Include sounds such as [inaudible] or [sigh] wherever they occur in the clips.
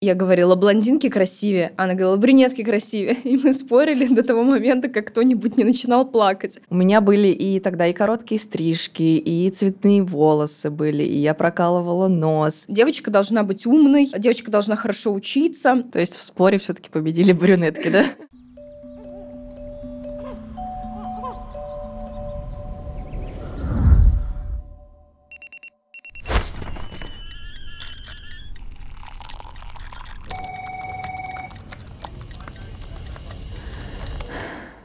Я говорила, блондинки красивее, она говорила, брюнетки красивее. [laughs] И мы спорили до того момента, как кто-нибудь не начинал плакать. У меня были и тогда и короткие стрижки, и цветные волосы были, и я прокалывала нос. Девочка должна быть умной, девочка должна хорошо учиться. То есть в споре все-таки победили брюнетки, да? [laughs]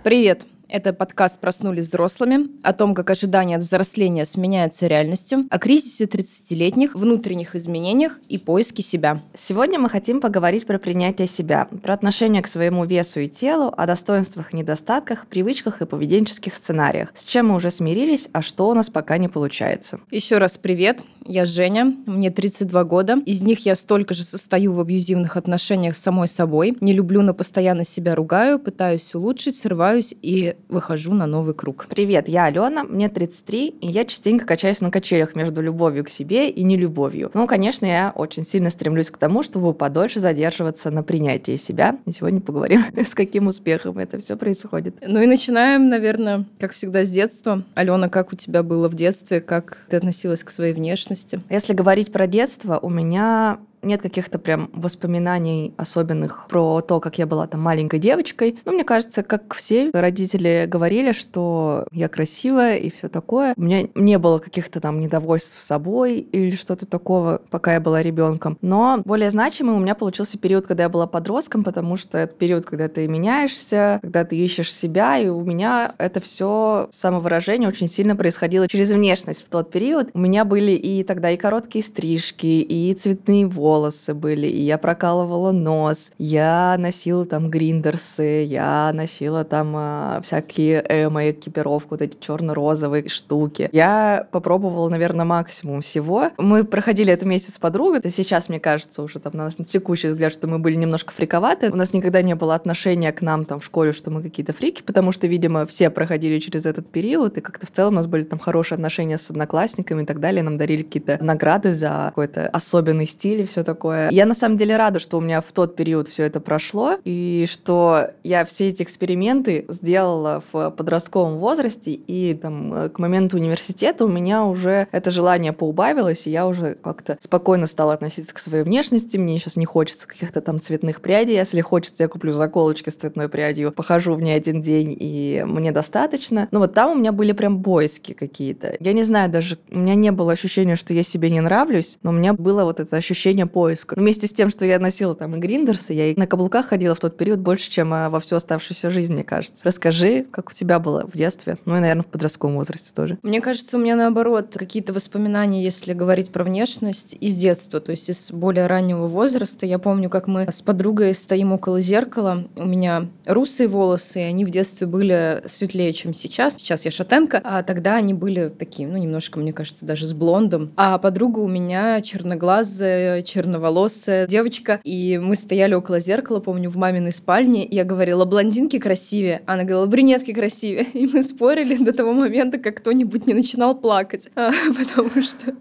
Привет! Это подкаст «Проснулись взрослыми» о том, как ожидания от взросления сменяются реальностью, о кризисе 30-летних, внутренних изменениях и поиске себя. Сегодня мы хотим поговорить про принятие себя, про отношение к своему весу и телу, о достоинствах и недостатках, привычках и поведенческих сценариях, с чем мы уже смирились, а что у нас пока не получается. Еще раз привет, я Женя, мне 32 года. Из них я столько же состою в абьюзивных отношениях с самой собой. Не люблю, но постоянно себя ругаю, пытаюсь улучшить, срываюсь и выхожу на новый круг. Привет, я Алена, мне 33, и я частенько качаюсь на качелях между любовью к себе и нелюбовью. Ну, конечно, я очень сильно стремлюсь к тому, чтобы подольше задерживаться на принятии себя. И сегодня поговорим, [laughs] с каким успехом это все происходит. Ну и начинаем, наверное, как всегда, с детства. Алена, как у тебя было в детстве? Как ты относилась к своей внешности? Если говорить про детство, у меня нет каких-то прям воспоминаний особенных про то, как я была там маленькой девочкой. Ну, мне кажется, как все родители говорили, что я красивая и все такое. У меня не было каких-то там недовольств собой или что-то такого, пока я была ребенком. Но более значимый у меня получился период, когда я была подростком, потому что это период, когда ты меняешься, когда ты ищешь себя, и у меня это все самовыражение очень сильно происходило через внешность в тот период. У меня были и тогда и короткие стрижки, и цветные волосы, волосы были, и я прокалывала нос, я носила там гриндерсы, я носила там э, всякие эмо, экипировку, вот эти черно-розовые штуки. Я попробовала, наверное, максимум всего. Мы проходили это вместе с подругой, это сейчас, мне кажется, уже там на наш текущий взгляд, что мы были немножко фриковаты. У нас никогда не было отношения к нам там в школе, что мы какие-то фрики, потому что, видимо, все проходили через этот период, и как-то в целом у нас были там хорошие отношения с одноклассниками и так далее, нам дарили какие-то награды за какой-то особенный стиль и все такое. Я на самом деле рада, что у меня в тот период все это прошло, и что я все эти эксперименты сделала в подростковом возрасте, и там к моменту университета у меня уже это желание поубавилось, и я уже как-то спокойно стала относиться к своей внешности. Мне сейчас не хочется каких-то там цветных прядей. Если хочется, я куплю заколочки с цветной прядью, похожу в ней один день, и мне достаточно. Но вот там у меня были прям бойски какие-то. Я не знаю, даже у меня не было ощущения, что я себе не нравлюсь, но у меня было вот это ощущение поиска. Вместе с тем, что я носила там и гриндерсы, я и на каблуках ходила в тот период больше, чем а, во всю оставшуюся жизнь, мне кажется. Расскажи, как у тебя было в детстве, ну и, наверное, в подростковом возрасте тоже. Мне кажется, у меня наоборот какие-то воспоминания, если говорить про внешность, из детства, то есть из более раннего возраста. Я помню, как мы с подругой стоим около зеркала. У меня русые волосы, и они в детстве были светлее, чем сейчас. Сейчас я шатенка, а тогда они были такие, ну, немножко, мне кажется, даже с блондом. А подруга у меня черноглазая черноволосая девочка, и мы стояли около зеркала, помню, в маминой спальне, и я говорила, блондинки красивее, она говорила, брюнетки красивее, [laughs] и мы спорили до того момента, как кто-нибудь не начинал плакать, [laughs] потому что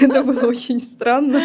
это было очень странно.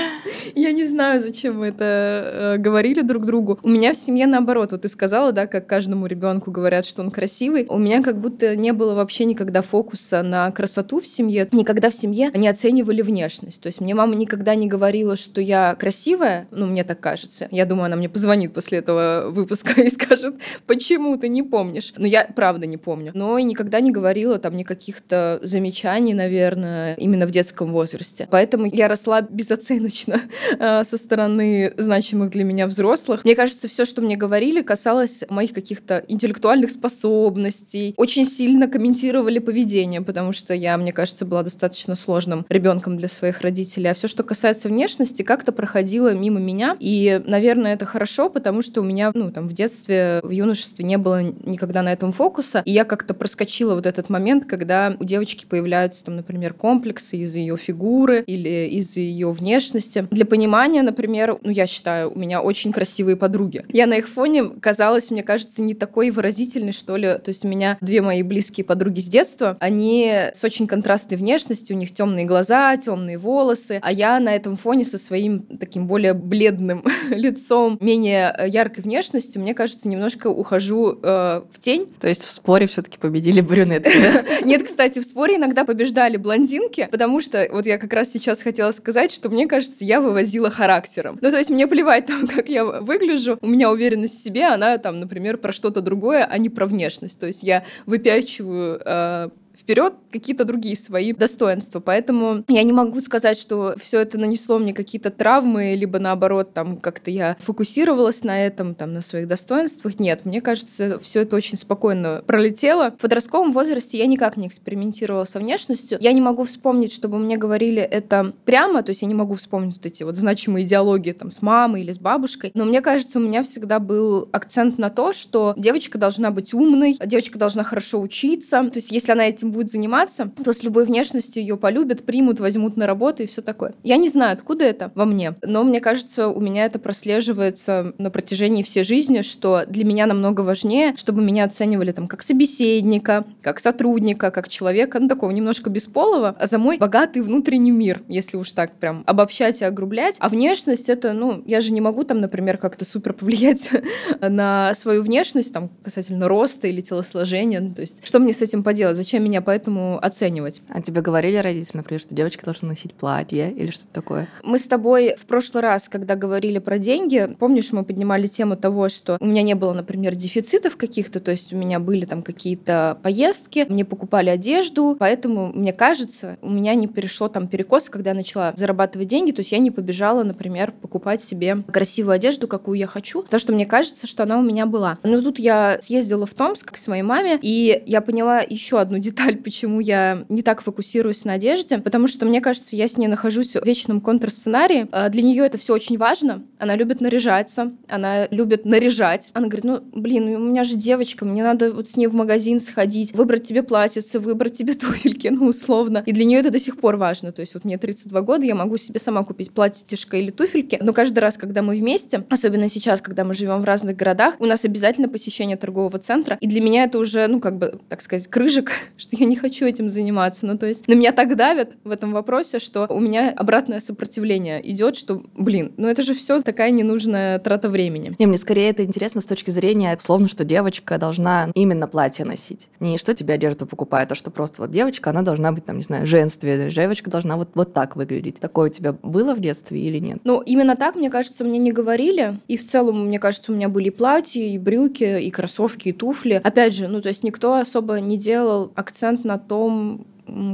Я не знаю, зачем мы это э, говорили друг другу. У меня в семье наоборот, вот ты сказала, да, как каждому ребенку говорят, что он красивый. У меня как будто не было вообще никогда фокуса на красоту в семье. Никогда в семье не оценивали внешность. То есть мне мама никогда не говорила, что я красивая, ну, мне так кажется. Я думаю, она мне позвонит после этого выпуска [laughs] и скажет, почему ты не помнишь. Но я правда не помню. Но и никогда не говорила там никаких-то замечаний, наверное, именно в детском возрасте. Поэтому я росла безоценочно [laughs] э, со стороны значимых для меня взрослых. Мне кажется, все, что мне говорили, касалось моих каких-то интеллектуальных способностей. Очень сильно комментировали поведение, потому что я, мне кажется, была достаточно сложным ребенком для своих родителей. А все, что касается внешности, как-то проходила мимо меня. И, наверное, это хорошо, потому что у меня, ну, там, в детстве, в юношестве не было никогда на этом фокуса. И я как-то проскочила вот этот момент, когда у девочки появляются, там, например, комплексы из-за ее фигуры или из-за ее внешности. Для понимания, например, ну, я считаю, у меня очень красивые подруги. Я на их фоне казалась, мне кажется, не такой выразительной, что ли. То есть у меня две мои близкие подруги с детства, они с очень контрастной внешностью, у них темные глаза, темные волосы, а я на этом фоне со своим своим таким более бледным [laughs] лицом, менее э, яркой внешностью, мне кажется, немножко ухожу э, в тень. То есть в споре все-таки победили брюнетки, [laughs] Нет, кстати, в споре иногда побеждали блондинки, потому что вот я как раз сейчас хотела сказать, что мне кажется, я вывозила характером. Ну, то есть мне плевать там, [laughs] как я выгляжу, у меня уверенность в себе, она там, например, про что-то другое, а не про внешность. То есть я выпячиваю э, вперед какие-то другие свои достоинства. Поэтому я не могу сказать, что все это нанесло мне какие-то травмы, либо наоборот, там как-то я фокусировалась на этом, там, на своих достоинствах. Нет, мне кажется, все это очень спокойно пролетело. В подростковом возрасте я никак не экспериментировала со внешностью. Я не могу вспомнить, чтобы мне говорили это прямо, то есть я не могу вспомнить вот эти вот значимые идеологии там с мамой или с бабушкой, но мне кажется, у меня всегда был акцент на то, что девочка должна быть умной, девочка должна хорошо учиться, то есть если она этим этим будет заниматься, то с любой внешностью ее полюбят, примут, возьмут на работу и все такое. Я не знаю, откуда это во мне, но мне кажется, у меня это прослеживается на протяжении всей жизни, что для меня намного важнее, чтобы меня оценивали там как собеседника, как сотрудника, как человека, ну такого немножко бесполого, а за мой богатый внутренний мир, если уж так прям обобщать и огрублять. А внешность это, ну, я же не могу там, например, как-то супер повлиять [laughs] на свою внешность, там, касательно роста или телосложения. Ну, то есть, что мне с этим поделать? Зачем меня меня поэтому оценивать. А тебе говорили родители, например, что девочка должна носить платье или что-то такое? Мы с тобой в прошлый раз, когда говорили про деньги, помнишь, мы поднимали тему того, что у меня не было, например, дефицитов каких-то, то есть у меня были там какие-то поездки, мне покупали одежду, поэтому, мне кажется, у меня не перешло там перекос, когда я начала зарабатывать деньги, то есть я не побежала, например, покупать себе красивую одежду, какую я хочу, потому что мне кажется, что она у меня была. Но тут я съездила в Томск к своей маме, и я поняла еще одну деталь деталь, почему я не так фокусируюсь на одежде, потому что, мне кажется, я с ней нахожусь в вечном контрсценарии. А для нее это все очень важно. Она любит наряжаться, она любит наряжать. Она говорит, ну, блин, у меня же девочка, мне надо вот с ней в магазин сходить, выбрать тебе платьице, выбрать тебе [laughs] туфельки, ну, условно. И для нее это до сих пор важно. То есть вот мне 32 года, я могу себе сама купить платьишко или туфельки, но каждый раз, когда мы вместе, особенно сейчас, когда мы живем в разных городах, у нас обязательно посещение торгового центра. И для меня это уже, ну, как бы, так сказать, крыжик, [laughs] что я не хочу этим заниматься. Ну, то есть на меня так давят в этом вопросе, что у меня обратное сопротивление идет, что, блин, ну это же все такая ненужная трата времени. Не, мне скорее это интересно с точки зрения, словно, что девочка должна именно платье носить. Не что тебе одежду покупают, а что просто вот девочка, она должна быть, там, не знаю, женственной. Девочка должна вот, вот так выглядеть. Такое у тебя было в детстве или нет? Ну, именно так, мне кажется, мне не говорили. И в целом, мне кажется, у меня были платья, и брюки, и кроссовки, и туфли. Опять же, ну, то есть никто особо не делал акцент на том,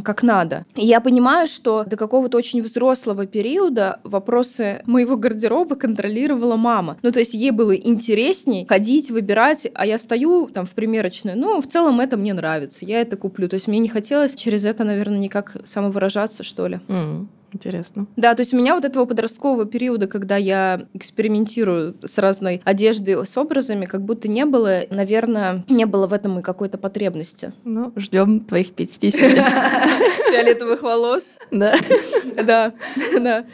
как надо. И я понимаю, что до какого-то очень взрослого периода вопросы моего гардероба контролировала мама. Ну, то есть ей было интересней ходить, выбирать, а я стою там в примерочной, ну, в целом это мне нравится, я это куплю. То есть мне не хотелось через это, наверное, никак самовыражаться, что ли. Mm. Интересно. Да, то есть у меня вот этого подросткового периода, когда я экспериментирую с разной одеждой, с образами, как будто не было, наверное, не было в этом и какой-то потребности. Ну, ждем твоих 50. [laughs] Фиолетовых волос. Да. Да, да.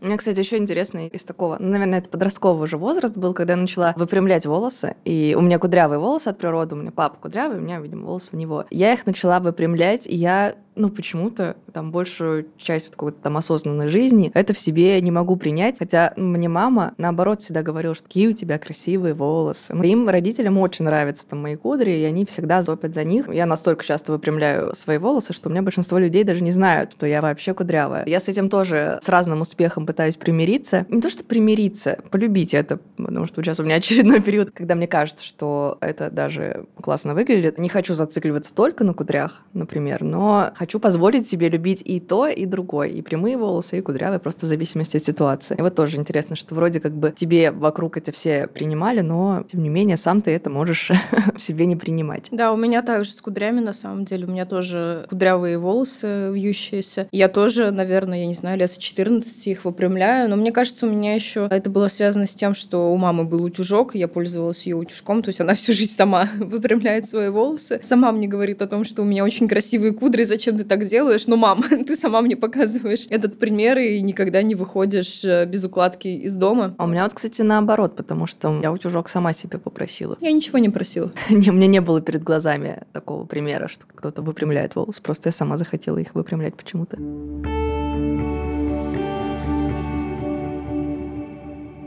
Мне, кстати, еще интересно из такого, ну, наверное, это подростковый уже возраст был, когда я начала выпрямлять волосы, и у меня кудрявые волосы от природы, у меня папа кудрявый, у меня, видимо, волосы в него. Я их начала выпрямлять, и я ну, почему-то там большую часть какой-то там осознанной жизни это в себе не могу принять. Хотя мне мама, наоборот, всегда говорила, что какие у тебя красивые волосы. Моим родителям очень нравятся там мои кудри, и они всегда топят за них. Я настолько часто выпрямляю свои волосы, что у меня большинство людей даже не знают, что я вообще кудрявая. Я с этим тоже с разным успехом пытаюсь примириться. Не то, что примириться, полюбить это, потому что сейчас у меня [laughs] очередной период, когда мне кажется, что это даже классно выглядит. Не хочу зацикливаться только на кудрях, например, но хочу позволить себе любить и то, и другое, и прямые волосы, и кудрявые, просто в зависимости от ситуации. И вот тоже интересно, что вроде как бы тебе вокруг это все принимали, но тем не менее сам ты это можешь [laughs] в себе не принимать. Да, у меня также с кудрями на самом деле. У меня тоже кудрявые волосы вьющиеся. Я тоже, наверное, я не знаю, лет с 14 их выпрямляю, но мне кажется, у меня еще это было связано с тем, что у мамы был утюжок, я пользовалась ее утюжком, то есть она всю жизнь сама [laughs] выпрямляет свои волосы, сама мне говорит о том, что у меня очень красивые кудри, зачем зачем ты так делаешь? Ну, мам, [laughs] ты сама мне показываешь этот пример и никогда не выходишь э, без укладки из дома. А у меня вот, кстати, наоборот, потому что я утюжок сама себе попросила. Я ничего не просила. [laughs] Не, у меня не было перед глазами такого примера, что кто-то выпрямляет волосы. Просто я сама захотела их выпрямлять почему-то.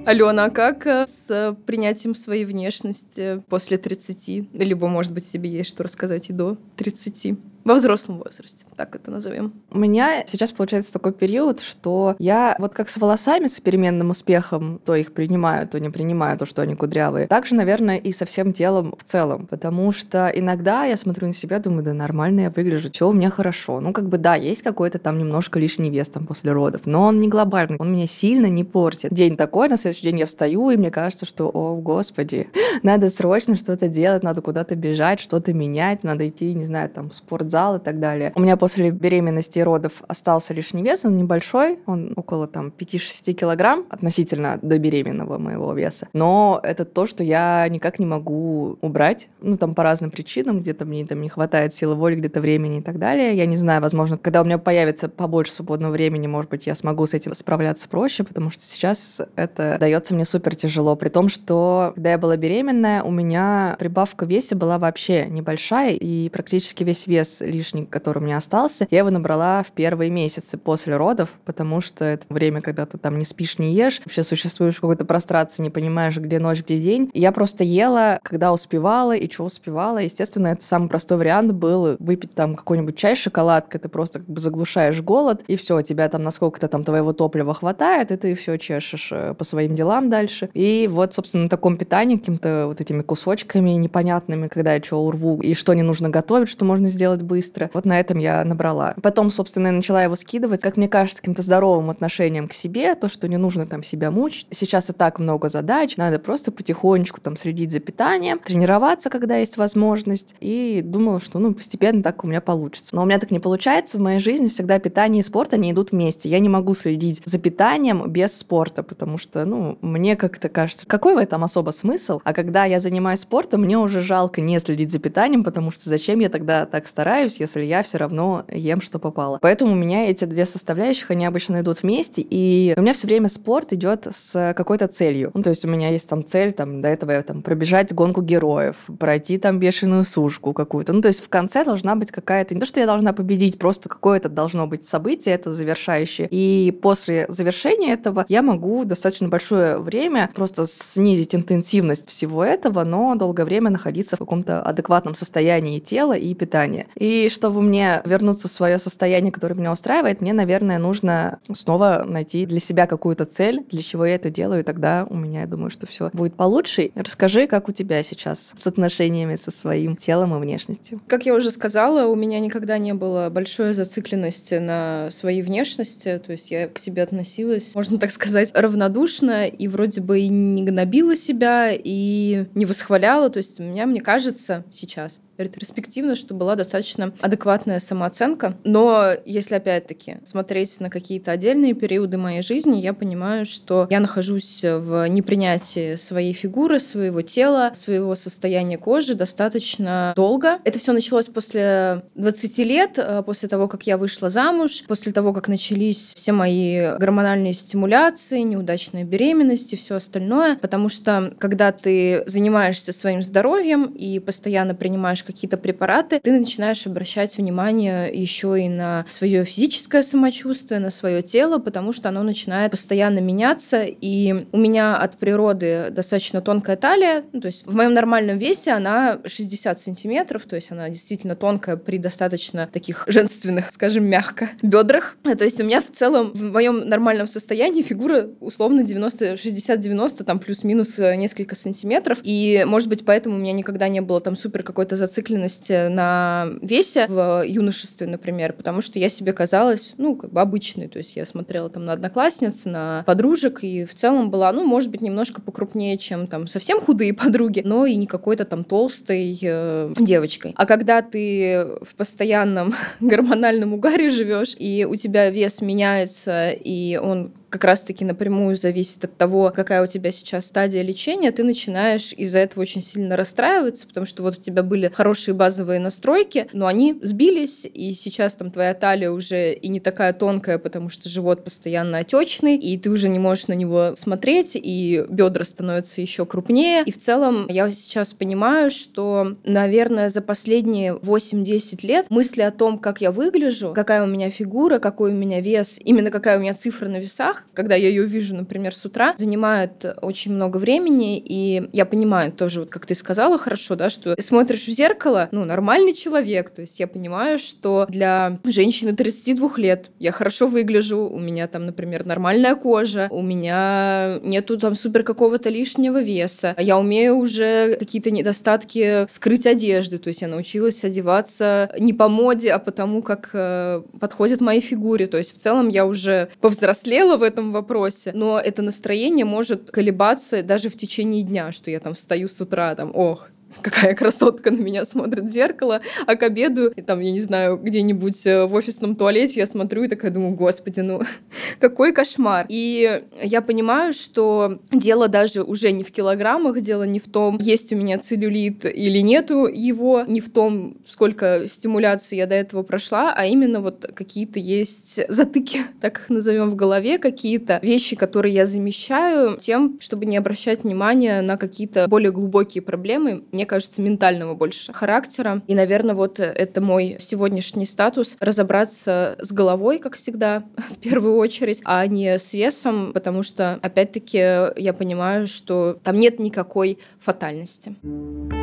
Алена, а как э, с принятием своей внешности после 30? Либо, может быть, себе есть что рассказать и до 30? Во взрослом возрасте, так это назовем. У меня сейчас получается такой период, что я вот как с волосами с переменным успехом, то их принимаю, то не принимаю, то, что они кудрявые. Также, наверное, и со всем телом в целом. Потому что иногда я смотрю на себя, думаю, да нормально я выгляжу, что у меня хорошо. Ну, как бы да, есть какой-то там немножко лишний вес там после родов, но он не глобальный, он меня сильно не портит. День такой, на следующий день я встаю, и мне кажется, что, о, господи, [laughs] надо срочно что-то делать, надо куда-то бежать, что-то менять, надо идти, не знаю, там, в спорт спортзал и так далее. У меня после беременности и родов остался лишний вес, он небольшой, он около там 5-6 килограмм относительно до беременного моего веса. Но это то, что я никак не могу убрать, ну там по разным причинам, где-то мне там не хватает силы воли, где-то времени и так далее. Я не знаю, возможно, когда у меня появится побольше свободного времени, может быть, я смогу с этим справляться проще, потому что сейчас это дается мне супер тяжело, при том, что когда я была беременная, у меня прибавка в весе была вообще небольшая, и практически весь вес лишний, который у меня остался, я его набрала в первые месяцы после родов, потому что это время, когда ты там не спишь, не ешь, вообще существуешь в какой-то прострации, не понимаешь, где ночь, где день. И я просто ела, когда успевала и что успевала. Естественно, это самый простой вариант был выпить там какой-нибудь чай с шоколадкой, ты просто как бы заглушаешь голод, и все, тебя там насколько-то там твоего топлива хватает, и ты все чешешь э, по своим делам дальше. И вот, собственно, на таком питании, какими-то вот этими кусочками непонятными, когда я что урву, и что не нужно готовить, что можно сделать быстро. Вот на этом я набрала. Потом, собственно, я начала его скидывать, как мне кажется, каким-то здоровым отношением к себе, то, что не нужно там себя мучить. Сейчас и так много задач, надо просто потихонечку там следить за питанием, тренироваться, когда есть возможность. И думала, что ну постепенно так у меня получится. Но у меня так не получается. В моей жизни всегда питание и спорт, они идут вместе. Я не могу следить за питанием без спорта, потому что, ну, мне как-то кажется, какой в этом особо смысл? А когда я занимаюсь спортом, мне уже жалко не следить за питанием, потому что зачем я тогда так стараюсь? Стараюсь, если я все равно ем, что попало. Поэтому у меня эти две составляющих, они обычно идут вместе, и у меня все время спорт идет с какой-то целью. Ну, то есть у меня есть там цель, там, до этого там, пробежать гонку героев, пройти там бешеную сушку какую-то. Ну, то есть в конце должна быть какая-то... Не то, что я должна победить, просто какое-то должно быть событие, это завершающее. И после завершения этого я могу достаточно большое время просто снизить интенсивность всего этого, но долгое время находиться в каком-то адекватном состоянии тела и питания. И чтобы мне вернуться в свое состояние, которое меня устраивает, мне, наверное, нужно снова найти для себя какую-то цель, для чего я это делаю, и тогда у меня, я думаю, что все будет получше. Расскажи, как у тебя сейчас с отношениями со своим телом и внешностью. Как я уже сказала, у меня никогда не было большой зацикленности на своей внешности, то есть я к себе относилась, можно так сказать, равнодушно и вроде бы и не гнобила себя, и не восхваляла, то есть у меня, мне кажется, сейчас ретроспективно, что была достаточно адекватная самооценка. Но если, опять-таки, смотреть на какие-то отдельные периоды моей жизни, я понимаю, что я нахожусь в непринятии своей фигуры, своего тела, своего состояния кожи достаточно долго. Это все началось после 20 лет, э, после того, как я вышла замуж, после того, как начались все мои гормональные стимуляции, неудачная беременность и все остальное. Потому что, когда ты занимаешься своим здоровьем и постоянно принимаешь принимаешь какие-то препараты, ты начинаешь обращать внимание еще и на свое физическое самочувствие, на свое тело, потому что оно начинает постоянно меняться. И у меня от природы достаточно тонкая талия, ну, то есть в моем нормальном весе она 60 сантиметров, то есть она действительно тонкая при достаточно таких женственных, скажем, мягко бедрах. То есть у меня в целом в моем нормальном состоянии фигура условно 90, 60-90, там плюс-минус несколько сантиметров. И, может быть, поэтому у меня никогда не было там супер какой-то зацикленность на весе в юношестве, например, потому что я себе казалась, ну, как бы обычной. То есть я смотрела там на одноклассниц, на подружек, и в целом была, ну, может быть, немножко покрупнее, чем там совсем худые [laughs] подруги, но и не какой-то там толстой э, девочкой. А когда ты в постоянном [laughs] гормональном угаре живешь, и у тебя вес меняется, и он как раз-таки напрямую зависит от того, какая у тебя сейчас стадия лечения, ты начинаешь из-за этого очень сильно расстраиваться, потому что вот у тебя были хорошие базовые настройки, но они сбились, и сейчас там твоя талия уже и не такая тонкая, потому что живот постоянно отечный, и ты уже не можешь на него смотреть, и бедра становятся еще крупнее. И в целом я сейчас понимаю, что, наверное, за последние 8-10 лет мысли о том, как я выгляжу, какая у меня фигура, какой у меня вес, именно какая у меня цифра на весах, когда я ее вижу, например, с утра, занимает очень много времени, и я понимаю тоже, вот как ты сказала хорошо, да, что смотришь в зеркало, ну, нормальный человек, то есть я понимаю, что для женщины 32 лет я хорошо выгляжу, у меня там, например, нормальная кожа, у меня нету там супер какого-то лишнего веса, я умею уже какие-то недостатки скрыть одежды, то есть я научилась одеваться не по моде, а потому как э, подходит моей фигуре, то есть в целом я уже повзрослела в этом вопросе, но это настроение может колебаться даже в течение дня, что я там встаю с утра, там, ох, [laughs] какая красотка на меня смотрит в зеркало, а к обеду, и там, я не знаю, где-нибудь э, в офисном туалете я смотрю и такая думаю, господи, ну [laughs] какой кошмар. И я понимаю, что дело даже уже не в килограммах, дело не в том, есть у меня целлюлит или нету его, не в том, сколько стимуляции я до этого прошла, а именно вот какие-то есть затыки, [laughs] так их назовем в голове, какие-то вещи, которые я замещаю тем, чтобы не обращать внимания на какие-то более глубокие проблемы. Мне мне кажется, ментального больше характера. И, наверное, вот это мой сегодняшний статус — разобраться с головой, как всегда, [laughs] в первую очередь, а не с весом, потому что, опять-таки, я понимаю, что там нет никакой фатальности. А,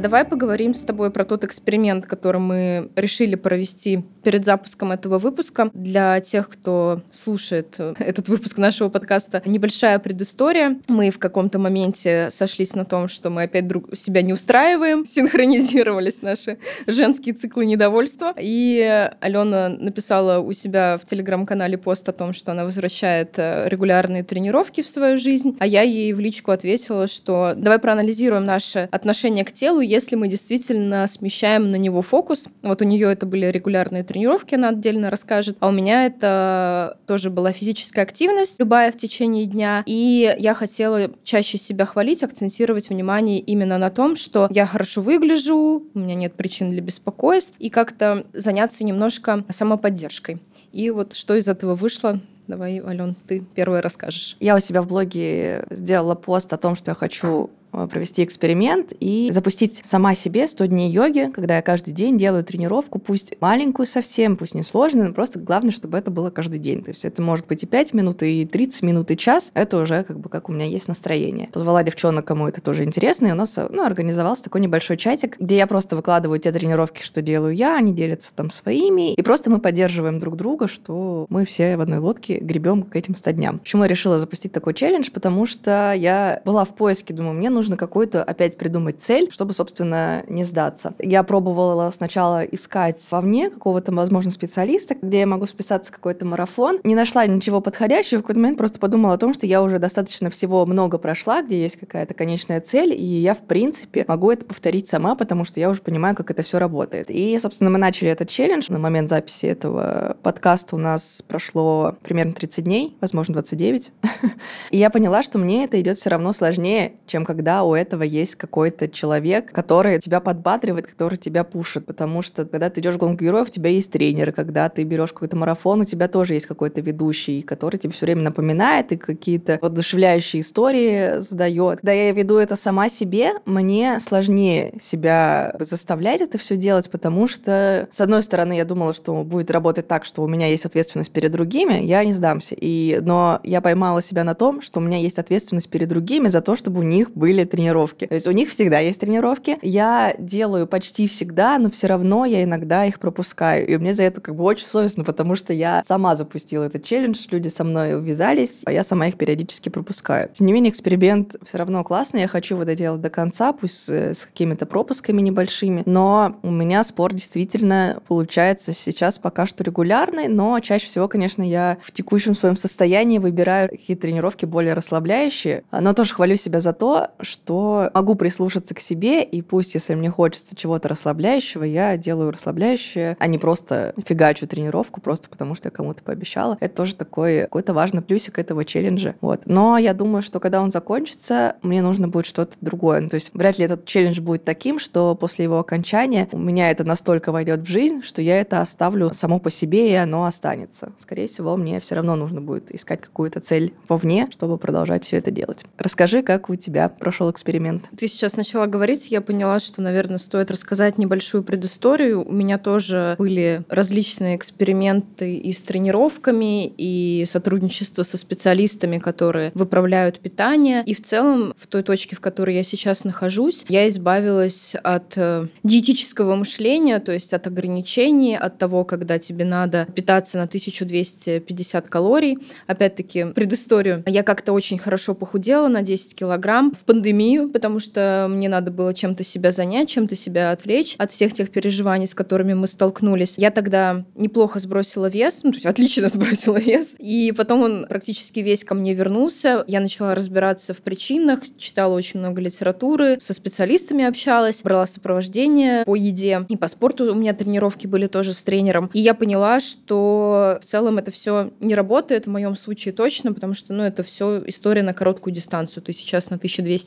давай поговорим с тобой про тот эксперимент, который мы решили провести перед запуском этого выпуска. Для тех, кто слушает э, этот выпуск нашего подкаста, небольшая предыстория. Мы в каком-то моменте сошлись на том, что мы опять друг себя не устраиваем, [laughs] синхронизировались наши женские циклы недовольства. И Алена написала у себя в телеграм-канале пост о том, что она возвращает э, регулярные тренировки в свою жизнь, а я ей в личку ответила, что давай проанализируем наше отношение к телу, если мы действительно смещаем на него фокус. Вот у нее это были регулярные тренировки, она отдельно расскажет. А у меня это тоже была физическая активность, любая в течение дня. И я хотела чаще себя хвалить, акцентировать внимание именно на том, что я хорошо выгляжу, у меня нет причин для беспокойств, и как-то заняться немножко самоподдержкой. И вот что из этого вышло, Давай, Ален, ты первое расскажешь. Я у себя в блоге сделала пост о том, что я хочу провести эксперимент и запустить сама себе 100 дней йоги, когда я каждый день делаю тренировку, пусть маленькую совсем, пусть не сложную, но просто главное, чтобы это было каждый день. То есть это может быть и 5 минут, и 30 минут, и час. Это уже как бы как у меня есть настроение. Позвала девчонок, кому это тоже интересно, и у нас ну, организовался такой небольшой чатик, где я просто выкладываю те тренировки, что делаю я, они делятся там своими, и просто мы поддерживаем друг друга, что мы все в одной лодке гребем к этим 100 дням. Почему я решила запустить такой челлендж? Потому что я была в поиске, думаю, мне нужно какую-то опять придумать цель, чтобы, собственно, не сдаться. Я пробовала сначала искать вовне какого-то, возможно, специалиста, где я могу списаться в какой-то марафон. Не нашла ничего подходящего. В какой-то момент просто подумала о том, что я уже достаточно всего много прошла, где есть какая-то конечная цель, и я, в принципе, могу это повторить сама, потому что я уже понимаю, как это все работает. И, собственно, мы начали этот челлендж. На момент записи этого подкаста у нас прошло примерно 30 дней, возможно, 29. [laughs] И я поняла, что мне это идет все равно сложнее, чем когда у этого есть какой-то человек, который тебя подбадривает, который тебя пушит. Потому что, когда ты идешь в гонку героев, у тебя есть тренер. Когда ты берешь какой-то марафон, у тебя тоже есть какой-то ведущий, который тебе все время напоминает и какие-то воодушевляющие истории задает. Когда я веду это сама себе, мне сложнее себя заставлять это все делать, потому что, с одной стороны, я думала, что будет работать так, что у меня есть ответственность перед другими, я не сдамся. И, но я поймала себя на том, что у меня есть ответственность перед другими за то, чтобы у них были тренировки. То есть у них всегда есть тренировки. Я делаю почти всегда, но все равно я иногда их пропускаю. И мне за это как бы очень совестно, потому что я сама запустила этот челлендж, люди со мной увязались, а я сама их периодически пропускаю. Тем не менее, эксперимент все равно классный, я хочу его доделать до конца, пусть с какими-то пропусками небольшими, но у меня спорт действительно получается сейчас пока что регулярный, но чаще всего, конечно, я в текущем своем состоянии выбираю какие-то тренировки более расслабляющие, но тоже хвалю себя за то, что могу прислушаться к себе, и пусть, если мне хочется чего-то расслабляющего, я делаю расслабляющее, а не просто фигачу тренировку, просто потому что я кому-то пообещала. Это тоже такой какой-то важный плюсик этого челленджа. Вот. Но я думаю, что когда он закончится, мне нужно будет что-то другое. Ну, то есть вряд ли этот челлендж будет таким, что после его окончания у меня это настолько войдет в жизнь, что я это оставлю само по себе, и оно останется. Скорее всего, мне все равно нужно будет искать какую-то цель вовне, чтобы продолжать все это делать. Расскажи, как у тебя прошел прошел эксперимент? Ты сейчас начала говорить, я поняла, что, наверное, стоит рассказать небольшую предысторию. У меня тоже были различные эксперименты и с тренировками, и сотрудничество со специалистами, которые выправляют питание. И в целом, в той точке, в которой я сейчас нахожусь, я избавилась от э, диетического мышления, то есть от ограничений, от того, когда тебе надо питаться на 1250 калорий. Опять-таки, предысторию. Я как-то очень хорошо похудела на 10 килограмм в пандемию, потому что мне надо было чем-то себя занять, чем-то себя отвлечь от всех тех переживаний, с которыми мы столкнулись. Я тогда неплохо сбросила вес, ну, то есть отлично [laughs] сбросила вес, и потом он практически весь ко мне вернулся. Я начала разбираться в причинах, читала очень много литературы, со специалистами общалась, брала сопровождение по еде, и по спорту у меня тренировки были тоже с тренером. И я поняла, что в целом это все не работает, в моем случае точно, потому что, ну, это все история на короткую дистанцию. Ты сейчас на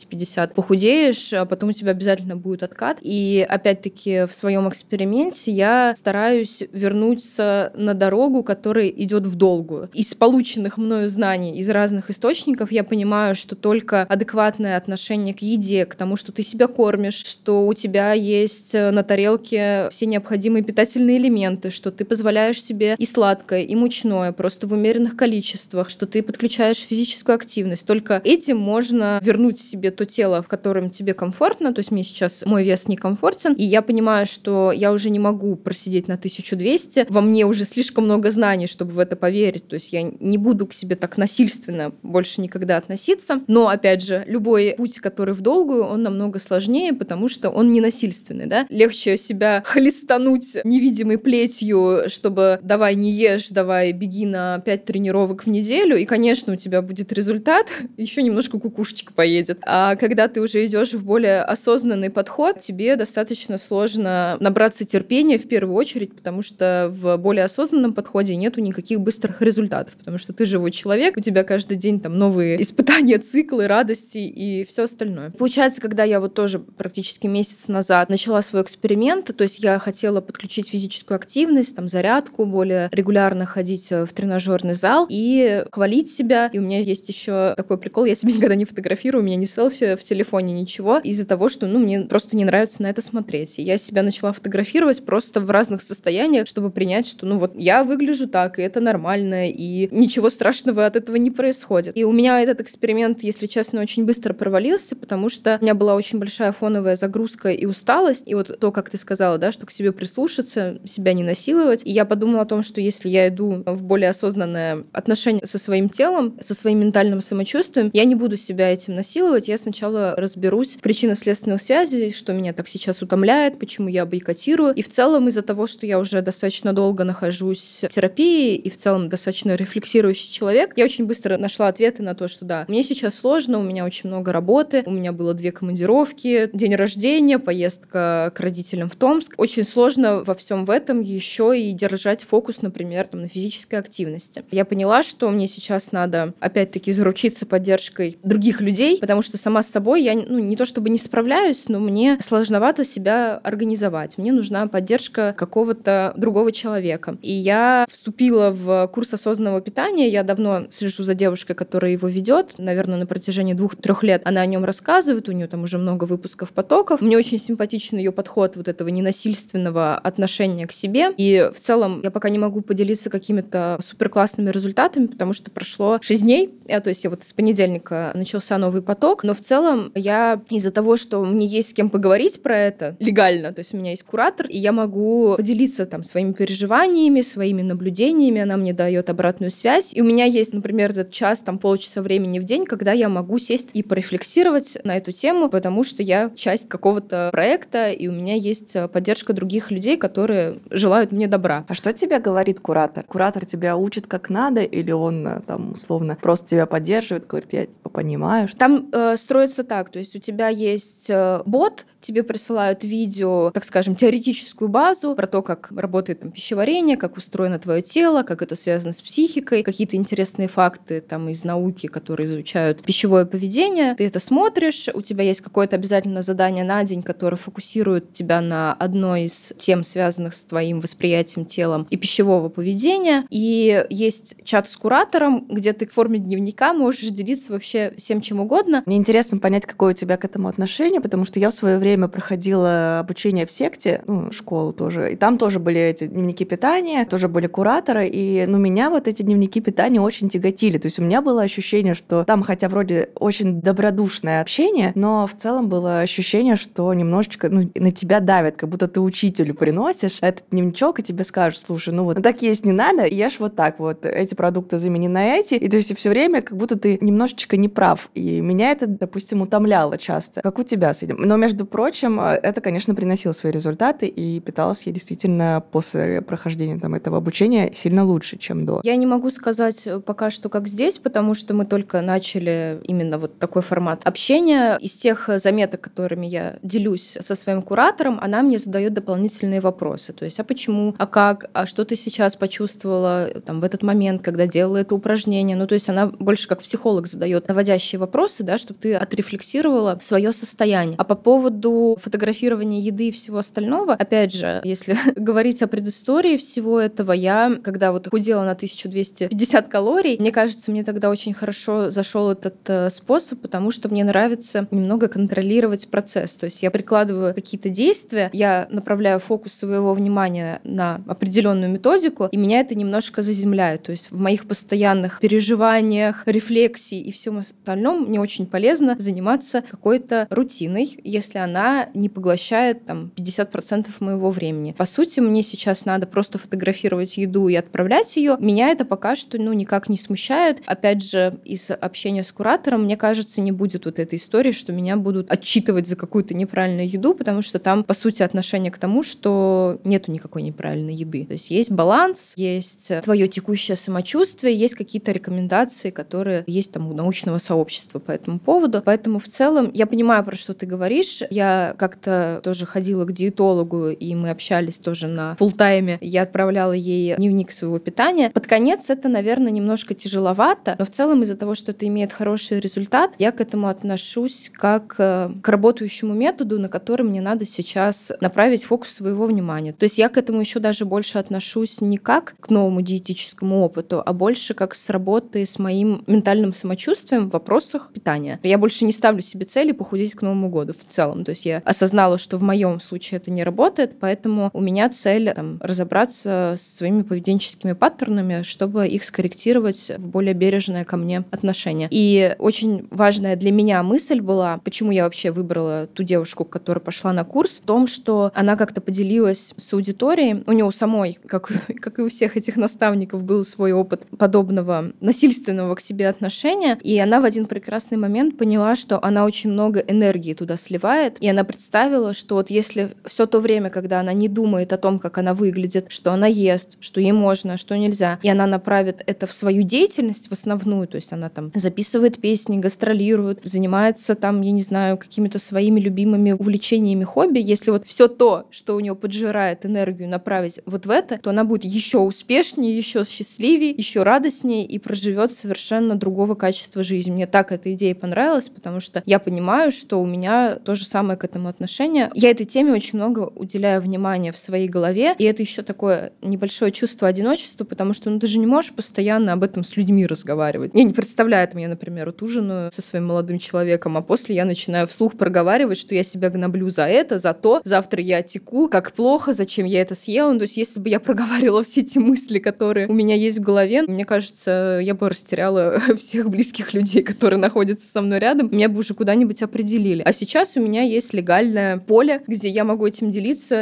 1250 похудеешь, а потом у тебя обязательно будет откат. И опять-таки в своем эксперименте я стараюсь вернуться на дорогу, которая идет в долгую. Из полученных мною знаний из разных источников я понимаю, что только адекватное отношение к еде, к тому, что ты себя кормишь, что у тебя есть на тарелке все необходимые питательные элементы, что ты позволяешь себе и сладкое, и мучное, просто в умеренных количествах, что ты подключаешь физическую активность. Только этим можно вернуть себе то тело, в котором тебе комфортно. То есть мне сейчас мой вес некомфортен, и я понимаю, что я уже не могу просидеть на 1200. Во мне уже слишком много знаний, чтобы в это поверить. То есть я не буду к себе так насильственно больше никогда относиться. Но, опять же, любой путь, который в долгую, он намного сложнее, потому что он не насильственный. Да? Легче себя хлестануть невидимой плетью, чтобы давай не ешь, давай беги на 5 тренировок в неделю, и, конечно, у тебя будет результат, [laughs] еще немножко кукушечка поедет. А когда ты уже идешь в более осознанный подход, тебе достаточно сложно набраться терпения в первую очередь, потому что в более осознанном подходе нету никаких быстрых результатов, потому что ты живой человек, у тебя каждый день там новые [laughs] испытания, циклы, радости и все остальное. Получается, когда я вот тоже практически месяц назад начала свой эксперимент, то есть я хотела подключить физическую активность, там зарядку, более регулярно ходить в тренажерный зал и хвалить себя. И у меня есть еще такой прикол, я себя никогда не фотографирую, у меня не селфи в телефоне, ничего, из-за того, что, ну, мне просто не нравится на это смотреть. И я себя начала фотографировать просто в разных состояниях, чтобы принять, что, ну, вот я выгляжу так, и это нормально, и ничего страшного от этого не происходит. И у меня этот эксперимент, если честно, очень быстро провалился, потому что у меня была очень большая фоновая загрузка и усталость, и вот то, как ты сказала, да, что к себе прислушаться, себя не насиловать. И я подумала о том, что если я иду в более осознанное отношение со своим телом, со своим ментальным самочувствием, я не буду себя этим насиловать, я сначала разберусь в причинно-следственных связей, что меня так сейчас утомляет, почему я бойкотирую. И в целом из-за того, что я уже достаточно долго нахожусь в терапии и в целом достаточно рефлексирующий человек, я очень быстро нашла ответы на то, что да, мне сейчас сложно, у меня очень много работы, у меня было две командировки, день рождения, поездка к родителям в Томск. Очень сложно во всем в этом еще и держать фокус, например, там, на физической активности. Я поняла, что мне сейчас надо опять-таки заручиться поддержкой других людей, потому что сама с собой я ну, не то чтобы не справляюсь, но мне сложновато себя организовать. Мне нужна поддержка какого-то другого человека. И я вступила в курс осознанного питания. Я давно слежу за девушкой, которая его ведет. Наверное, на протяжении двух-трех лет она о нем рассказывает. У нее там уже много выпусков потоков. Мне очень симпатичен ее подход вот этого ненасильственного отношения к себе. И в целом я пока не могу поделиться какими-то супер классными результатами, потому что прошло 6 дней. Я, то есть я вот с понедельника начался новый поток. Но в целом я из-за того, что мне есть с кем поговорить про это легально, то есть у меня есть куратор, и я могу поделиться там своими переживаниями, своими наблюдениями, она мне дает обратную связь. И у меня есть, например, этот час, там полчаса времени в день, когда я могу сесть и порефлексировать на эту тему, потому что я часть какого-то проекта, и у меня есть поддержка других людей, которые желают мне добра. А что тебе говорит куратор? Куратор тебя учит как надо, или он э, там условно просто тебя поддерживает, говорит, я типа, понимаю? Что... Там э, строится так, то есть у тебя есть э, бот, тебе присылают видео, так скажем, теоретическую базу про то, как работает там, пищеварение, как устроено твое тело, как это связано с психикой, какие-то интересные факты там из науки, которые изучают пищевое поведение. Ты это смотришь, у тебя есть какое-то обязательно задание на день, которое фокусирует тебя на одной из тем, связанных с твоим восприятием телом и пищевого поведения. И есть чат с куратором, где ты в форме дневника можешь делиться вообще всем чем угодно. Мне интересно, понять, какое у тебя к этому отношение, потому что я в свое время проходила обучение в секте, ну, школу тоже, и там тоже были эти дневники питания, тоже были кураторы, и, ну, меня вот эти дневники питания очень тяготили. То есть у меня было ощущение, что там, хотя вроде очень добродушное общение, но в целом было ощущение, что немножечко ну, на тебя давят, как будто ты учителю приносишь этот дневничок, и тебе скажут, слушай, ну вот так есть не надо, ешь вот так вот, эти продукты замени на эти, и то есть все время как будто ты немножечко не прав. И меня это, допустим, утомляло часто. Как у тебя с этим? Но, между прочим, это, конечно, приносило свои результаты, и питалась я действительно после прохождения там этого обучения сильно лучше, чем до. Я не могу сказать пока что как здесь, потому что мы только начали именно вот такой формат общения. Из тех заметок, которыми я делюсь со своим куратором, она мне задает дополнительные вопросы. То есть, а почему, а как, а что ты сейчас почувствовала там, в этот момент, когда делала это упражнение? Ну, то есть она больше как психолог задает наводящие вопросы, да, чтобы ты отрефлексировала свое состояние. А по поводу фотографирования еды и всего остального, опять же, если [laughs] говорить о предыстории всего этого, я, когда вот худела на 1250 калорий, мне кажется, мне тогда очень хорошо зашел этот э, способ, потому что мне нравится немного контролировать процесс. То есть я прикладываю какие-то действия, я направляю фокус своего внимания на определенную методику, и меня это немножко заземляет. То есть в моих постоянных переживаниях, рефлексии и всем остальном мне очень полезно заниматься какой-то рутиной, если она не поглощает там 50% моего времени. По сути, мне сейчас надо просто фотографировать еду и отправлять ее. Меня это пока что ну никак не смущает. Опять же, из общения с куратором, мне кажется, не будет вот этой истории, что меня будут отчитывать за какую-то неправильную еду, потому что там, по сути, отношение к тому, что нету никакой неправильной еды. То есть есть баланс, есть твое текущее самочувствие, есть какие-то рекомендации, которые есть там у научного сообщества по этому поводу. Поэтому в целом я понимаю, про что ты говоришь. Я как-то тоже ходила к диетологу, и мы общались тоже на фултайме. Я отправляла ей дневник своего питания. Под конец это, наверное, немножко тяжеловато, но в целом из-за того, что это имеет хороший результат, я к этому отношусь как э, к работающему методу, на который мне надо сейчас направить фокус своего внимания. То есть я к этому еще даже больше отношусь не как к новому диетическому опыту, а больше как с работы с моим ментальным самочувствием в вопросах питания. Я больше не ставлю себе цели похудеть к Новому году в целом. То есть я осознала, что в моем случае это не работает, поэтому у меня цель там, разобраться с своими поведенческими паттернами, чтобы их скорректировать в более бережное ко мне отношение. И очень важная для меня мысль была, почему я вообще выбрала ту девушку, которая пошла на курс, в том, что она как-то поделилась с аудиторией. У нее у самой, как, [laughs] как и у всех этих наставников, был свой опыт подобного насильственного к себе отношения. И она в один прекрасный момент поняла, что она очень много энергии туда сливает. И она представила, что вот если все то время, когда она не думает о том, как она выглядит, что она ест, что ей можно, что нельзя, и она направит это в свою деятельность, в основную, то есть она там записывает песни, гастролирует, занимается там, я не знаю, какими-то своими любимыми увлечениями, хобби, если вот все то, что у нее поджирает энергию, направить вот в это, то она будет еще успешнее, еще счастливее, еще радостнее и проживет совершенно другого качества жизни. Мне так эта идея понравилась, потому что я понимаю, что у меня то же самое к этому отношение. Я этой теме очень много уделяю внимания в своей голове, и это еще такое небольшое чувство одиночества, потому что ну, ты же не можешь постоянно об этом с людьми разговаривать. Я не представляю, это я, например, вот ужинаю со своим молодым человеком, а после я начинаю вслух проговаривать, что я себя гноблю за это, за то, завтра я теку, как плохо, зачем я это съела. Ну, то есть если бы я проговаривала все эти мысли, которые у меня есть в голове, мне кажется, я бы растеряла [laughs] всех близких людей, которые находятся со мной рядом, меня бы уже куда-нибудь определили. А сейчас у меня есть легальное поле, где я могу этим делиться.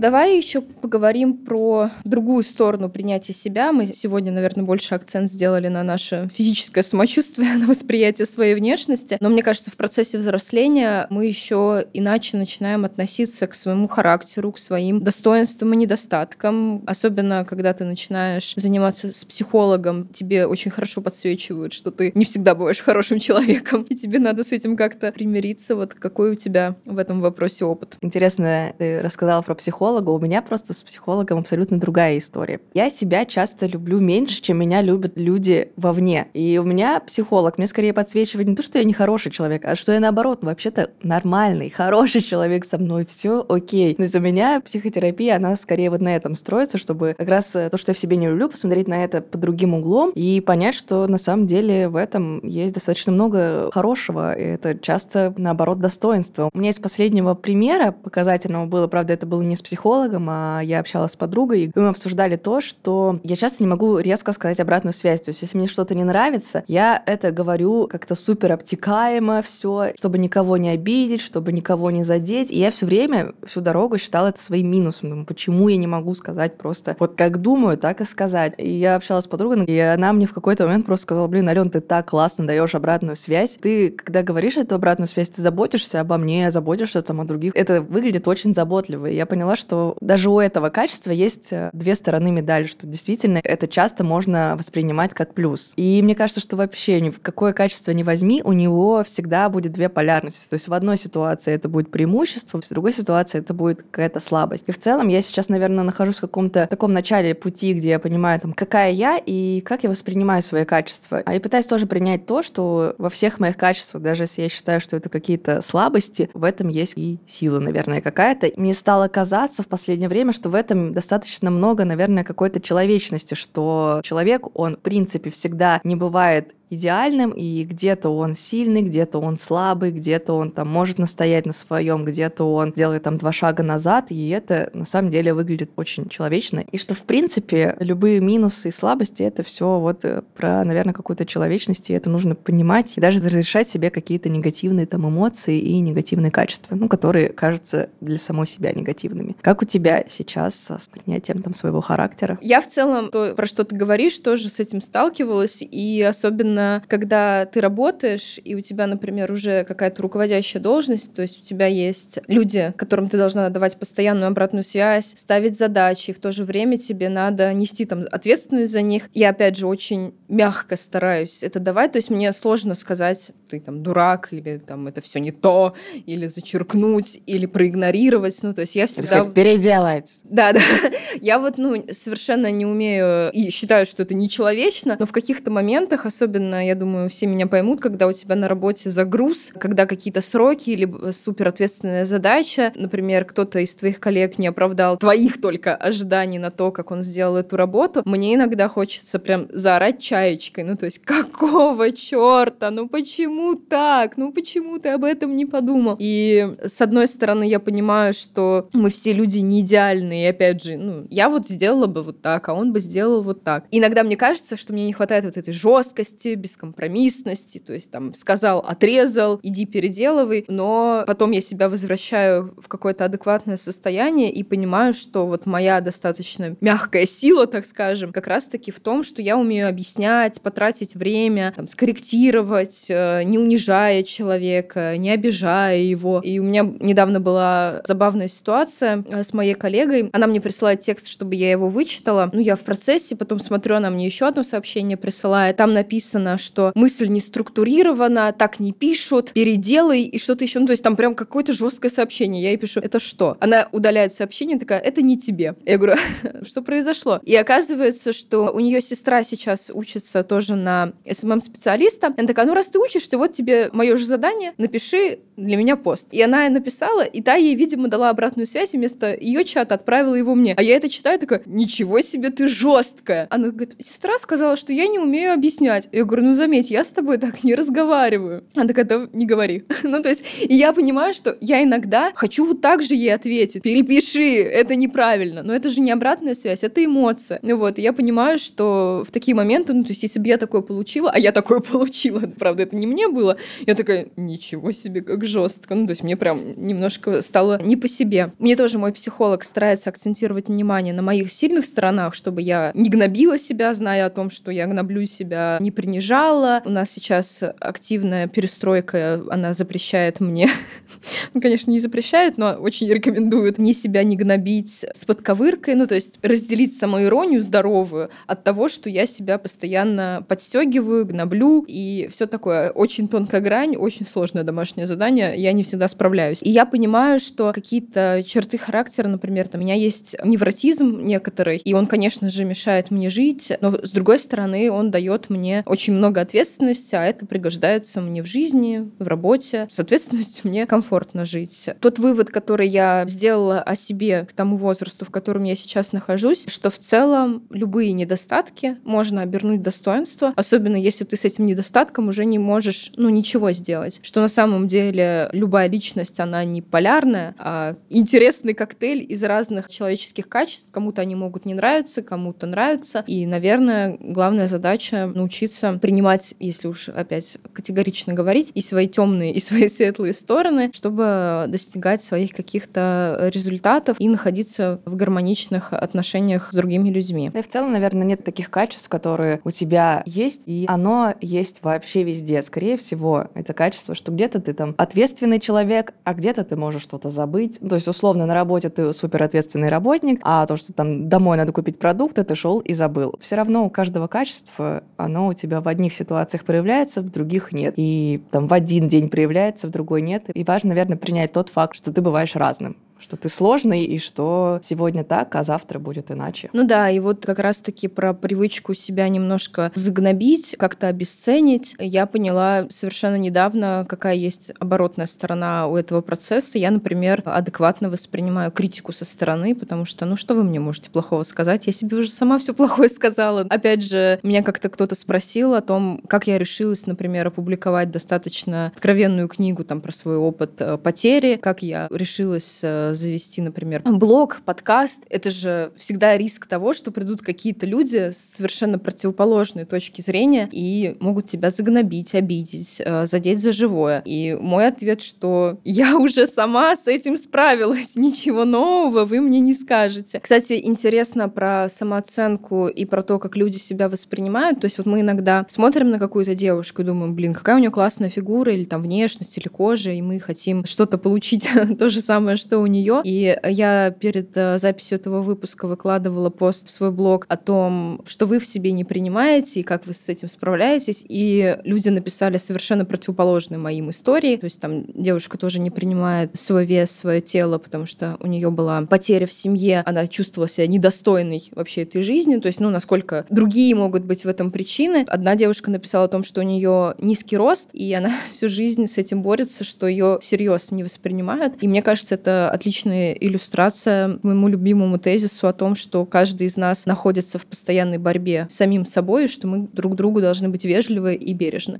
Давай еще поговорим про другую сторону принятия себя. Мы сегодня, наверное, больше акцент сделали на наше физическое самочувствие, [laughs] на восприятие своей внешности. Но мне кажется, в процессе взросления мы еще иначе начинаем относиться к своему характеру, к своим достоинствам и недостаткам. Особенно, когда ты начинаешь заниматься с психологом, тебе очень хорошо подсвечивают, что ты не всегда бываешь хорошим [laughs] человеком, и тебе надо с этим как-то примириться. Вот какой у тебя в этом вопросе опыт? Интересно, ты рассказала про психолога, психолога. У меня просто с психологом абсолютно другая история. Я себя часто люблю меньше, чем меня любят люди вовне. И у меня психолог мне скорее подсвечивает не то, что я не хороший человек, а что я наоборот вообще-то нормальный, [laughs] хороший человек со мной, все окей. Есть у меня психотерапия, она скорее вот на этом строится, чтобы как раз э, то, что я в себе не люблю, посмотреть на это под другим углом и понять, что на самом деле в этом есть достаточно много хорошего, и это часто, наоборот, достоинство. У меня из последнего примера показательного было, правда, это было не с психологом, а я общалась с подругой, и мы обсуждали то, что я часто не могу резко сказать обратную связь. То есть, если мне что-то не нравится, я это говорю как-то супер обтекаемо все, чтобы никого не обидеть, чтобы никого не задеть. И я все время, всю дорогу считала это своим минусом. Думаю, почему я не могу сказать просто вот как думаю, так и сказать. И я общалась с подругой, и она мне в какой-то момент просто сказала, блин, Ален, ты так классно даешь обратную связь. Ты, когда говоришь эту обратную связь, ты заботишься обо мне, заботишься там о других. Это выглядит очень заботливо. И я поняла, что даже у этого качества есть э, две стороны медали, что действительно это часто можно воспринимать как плюс. И мне кажется, что вообще ни в какое качество не возьми, у него всегда будет две полярности. То есть в одной ситуации это будет преимущество, в другой ситуации это будет какая-то слабость. И в целом я сейчас, наверное, нахожусь в каком-то таком начале пути, где я понимаю, там, какая я и как я воспринимаю свои качества. А я пытаюсь тоже принять то, что во всех моих качествах, даже если я считаю, что это какие-то слабости, в этом есть и сила, наверное, какая-то. Мне стало казаться в последнее время, что в этом достаточно много, наверное, какой-то человечности, что человек, он, в принципе, всегда не бывает идеальным, и где-то он сильный, где-то он слабый, где-то он там может настоять на своем, где-то он делает там два шага назад, и это на самом деле выглядит очень человечно. И что, в принципе, любые минусы и слабости — это все вот э, про, наверное, какую-то человечность, и это нужно понимать, и даже разрешать себе какие-то негативные там эмоции и негативные качества, ну, которые кажутся для самой себя негативными. Как у тебя сейчас с принятием там своего характера? Я в целом, то, про что ты говоришь, тоже с этим сталкивалась, и особенно особенно когда ты работаешь, и у тебя, например, уже какая-то руководящая должность, то есть у тебя есть люди, которым ты должна давать постоянную обратную связь, ставить задачи, и в то же время тебе надо нести там ответственность за них. Я, опять же, очень мягко стараюсь это давать, то есть мне сложно сказать, ты там дурак, или там это все не то, или зачеркнуть, или проигнорировать, ну, то есть я всегда... Сказать, переделать. Да, да. [laughs] Я вот, ну, совершенно не умею и считаю, что это нечеловечно, но в каких-то моментах, особенно особенно, я думаю, все меня поймут, когда у тебя на работе загруз, когда какие-то сроки или суперответственная задача, например, кто-то из твоих коллег не оправдал твоих только ожиданий на то, как он сделал эту работу, мне иногда хочется прям заорать чаечкой, ну то есть какого черта, ну почему так, ну почему ты об этом не подумал? И с одной стороны я понимаю, что мы все люди не идеальные, и опять же, ну я вот сделала бы вот так, а он бы сделал вот так. Иногда мне кажется, что мне не хватает вот этой жесткости, бескомпромиссности, то есть там сказал, отрезал, иди переделывай, но потом я себя возвращаю в какое-то адекватное состояние и понимаю, что вот моя достаточно мягкая сила, так скажем, как раз-таки в том, что я умею объяснять, потратить время, там, скорректировать, э, не унижая человека, не обижая его. И у меня недавно была забавная ситуация э, с моей коллегой. Она мне присылает текст, чтобы я его вычитала. Ну, я в процессе, потом смотрю, она мне еще одно сообщение присылает. Там написано написано, что мысль не структурирована, так не пишут, переделай и что-то еще. Ну, то есть там прям какое-то жесткое сообщение. Я ей пишу, это что? Она удаляет сообщение, такая, это не тебе. Я говорю, [laughs] что произошло? И оказывается, что у нее сестра сейчас учится тоже на SMM -специалиста. Она такая, ну раз ты учишься, вот тебе мое же задание, напиши для меня пост. И она написала, и та ей, видимо, дала обратную связь, и вместо ее чата отправила его мне. А я это читаю, такая, ничего себе, ты жесткая. Она говорит, сестра сказала, что я не умею объяснять. Я говорю, ну заметь, я с тобой так не разговариваю. Она такая, да не говори. [laughs] ну, то есть, я понимаю, что я иногда хочу вот так же ей ответить. Перепиши, это неправильно. Но это же не обратная связь, это эмоция. Ну вот, я понимаю, что в такие моменты, ну, то есть, если бы я такое получила, а я такое [laughs] получила, правда, это не мне было, я такая, ничего себе, как жестко. Ну, то есть, мне прям немножко стало не по себе. Мне тоже мой психолог старается акцентировать внимание на моих сильных сторонах, чтобы я не гнобила себя, зная о том, что я гноблю себя, не принижаю наезжала. У нас сейчас активная перестройка, она запрещает мне, [laughs] ну, конечно, не запрещает, но очень рекомендует мне себя не гнобить с подковыркой, ну, то есть разделить самоиронию здоровую от того, что я себя постоянно подстегиваю, гноблю, и все такое. Очень тонкая грань, очень сложное домашнее задание, я не всегда справляюсь. И я понимаю, что какие-то черты характера, например, там, у меня есть невротизм некоторый, и он, конечно же, мешает мне жить, но с другой стороны, он дает мне очень много ответственности, а это пригождается мне в жизни, в работе. С ответственностью [laughs] мне комфортно жить. Тот вывод, который я сделала о себе к тому возрасту, в котором я сейчас нахожусь, что в целом любые недостатки можно обернуть достоинство, особенно если ты с этим недостатком уже не можешь, ну, ничего сделать. Что на самом деле любая личность, она не полярная, а интересный коктейль из разных человеческих качеств. Кому-то они могут не нравиться, кому-то нравятся. И, наверное, главная задача научиться принимать, если уж опять категорично говорить, и свои темные, и [laughs] свои светлые стороны, чтобы достигать своих каких-то результатов и находиться в гармоничных отношениях с другими людьми. Да и в целом, наверное, нет таких качеств, которые у тебя есть, и оно есть вообще везде. Скорее всего, это качество, что где-то ты там ответственный человек, а где-то ты можешь что-то забыть. То есть, условно, на работе ты супер ответственный работник, а то, что там домой надо купить продукты, ты шел и забыл. Все равно у каждого качества оно у тебя в одних ситуациях проявляется, в других нет. И там в один день проявляется, в другой нет. И важно, наверное, принять тот факт, что ты бываешь разным что ты сложный и что сегодня так, а завтра будет иначе. Ну да, и вот как раз-таки про привычку себя немножко загнобить, как-то обесценить. Я поняла совершенно недавно, какая есть оборотная сторона у этого процесса. Я, например, адекватно воспринимаю критику со стороны, потому что, ну что вы мне можете плохого сказать? Я себе уже сама все плохое сказала. Опять же, меня как-то кто-то спросил о том, как я решилась, например, опубликовать достаточно откровенную книгу там про свой опыт э, потери, как я решилась э, завести, например, блог, подкаст, это же всегда риск того, что придут какие-то люди с совершенно противоположной точки зрения и могут тебя загнобить, обидеть, э, задеть за живое. И мой ответ, что я [laughs] уже сама с этим справилась, ничего нового вы мне не скажете. Кстати, интересно про самооценку и про то, как люди себя воспринимают. То есть вот мы иногда смотрим на какую-то девушку и думаем, блин, какая у нее классная фигура или там внешность или кожа, и мы хотим что-то получить [laughs] то же самое, что у нее нее. И я перед э, записью этого выпуска выкладывала пост в свой блог о том, что вы в себе не принимаете и как вы с этим справляетесь. И люди написали совершенно противоположные моим истории. То есть там девушка тоже не принимает свой вес, свое тело, потому что у нее была потеря в семье, она чувствовала себя недостойной вообще этой жизни. То есть, ну, насколько другие могут быть в этом причины. Одна девушка написала о том, что у нее низкий рост, и она [laughs] всю жизнь с этим борется, что ее всерьез не воспринимают. И мне кажется, это отлично отличная иллюстрация моему любимому тезису о том, что каждый из нас находится в постоянной борьбе с самим собой, и что мы друг другу должны быть вежливы и бережны.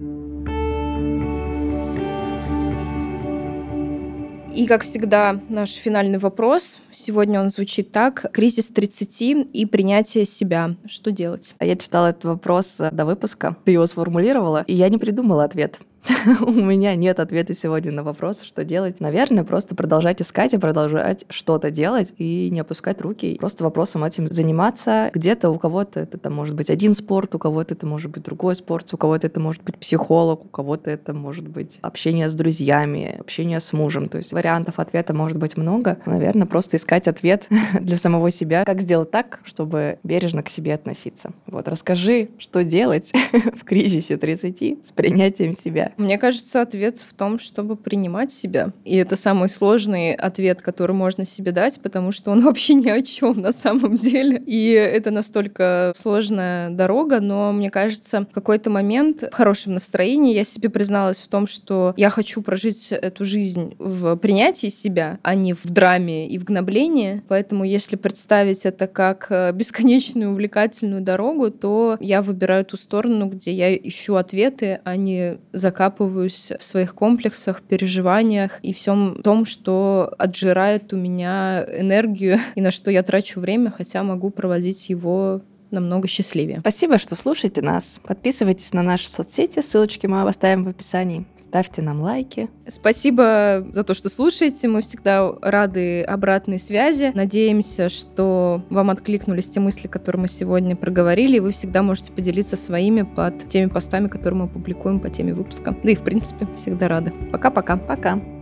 И, как всегда, наш финальный вопрос. Сегодня он звучит так. Кризис 30 и принятие себя. Что делать? Я читала этот вопрос до выпуска. Ты его сформулировала, и я не придумала ответ. [laughs] У меня нет ответа сегодня на вопрос, что делать. Наверное, просто продолжать искать и продолжать что-то делать и не опускать руки. Просто вопросом этим заниматься. Где-то у кого-то это там, может быть один спорт, у кого-то это может быть другой спорт, у кого-то это может быть психолог, у кого-то это может быть общение с друзьями, общение с мужем. То есть вариантов ответа может быть много. Наверное, просто искать ответ [laughs] для самого себя. Как сделать так, чтобы бережно к себе относиться. Вот, расскажи, что делать [laughs] в кризисе 30 с принятием себя. Мне кажется, ответ в том, чтобы принимать себя. И это самый сложный ответ, который можно себе дать, потому что он [laughs] вообще ни о чем на самом деле. И это настолько сложная дорога, но мне кажется, в какой-то момент в хорошем настроении я себе призналась в том, что я хочу прожить эту жизнь в принятии себя, а не в драме и в гноблении. Поэтому если представить это как э, бесконечную увлекательную дорогу, то я выбираю ту сторону, где я ищу ответы, а не заказ закапываюсь в своих комплексах, переживаниях и всем том, что отжирает у меня энергию [laughs] и на что я трачу время, хотя могу проводить его намного счастливее. Спасибо, что слушаете нас. Подписывайтесь на наши соцсети, ссылочки мы оставим в описании. Ставьте нам лайки. Спасибо за то, что слушаете. Мы всегда рады обратной связи. Надеемся, что вам откликнулись те мысли, которые мы сегодня проговорили, и вы всегда можете поделиться своими под теми постами, которые мы публикуем по теме выпуска. Да и, в принципе, всегда рады. Пока-пока. Пока. -пока. Пока.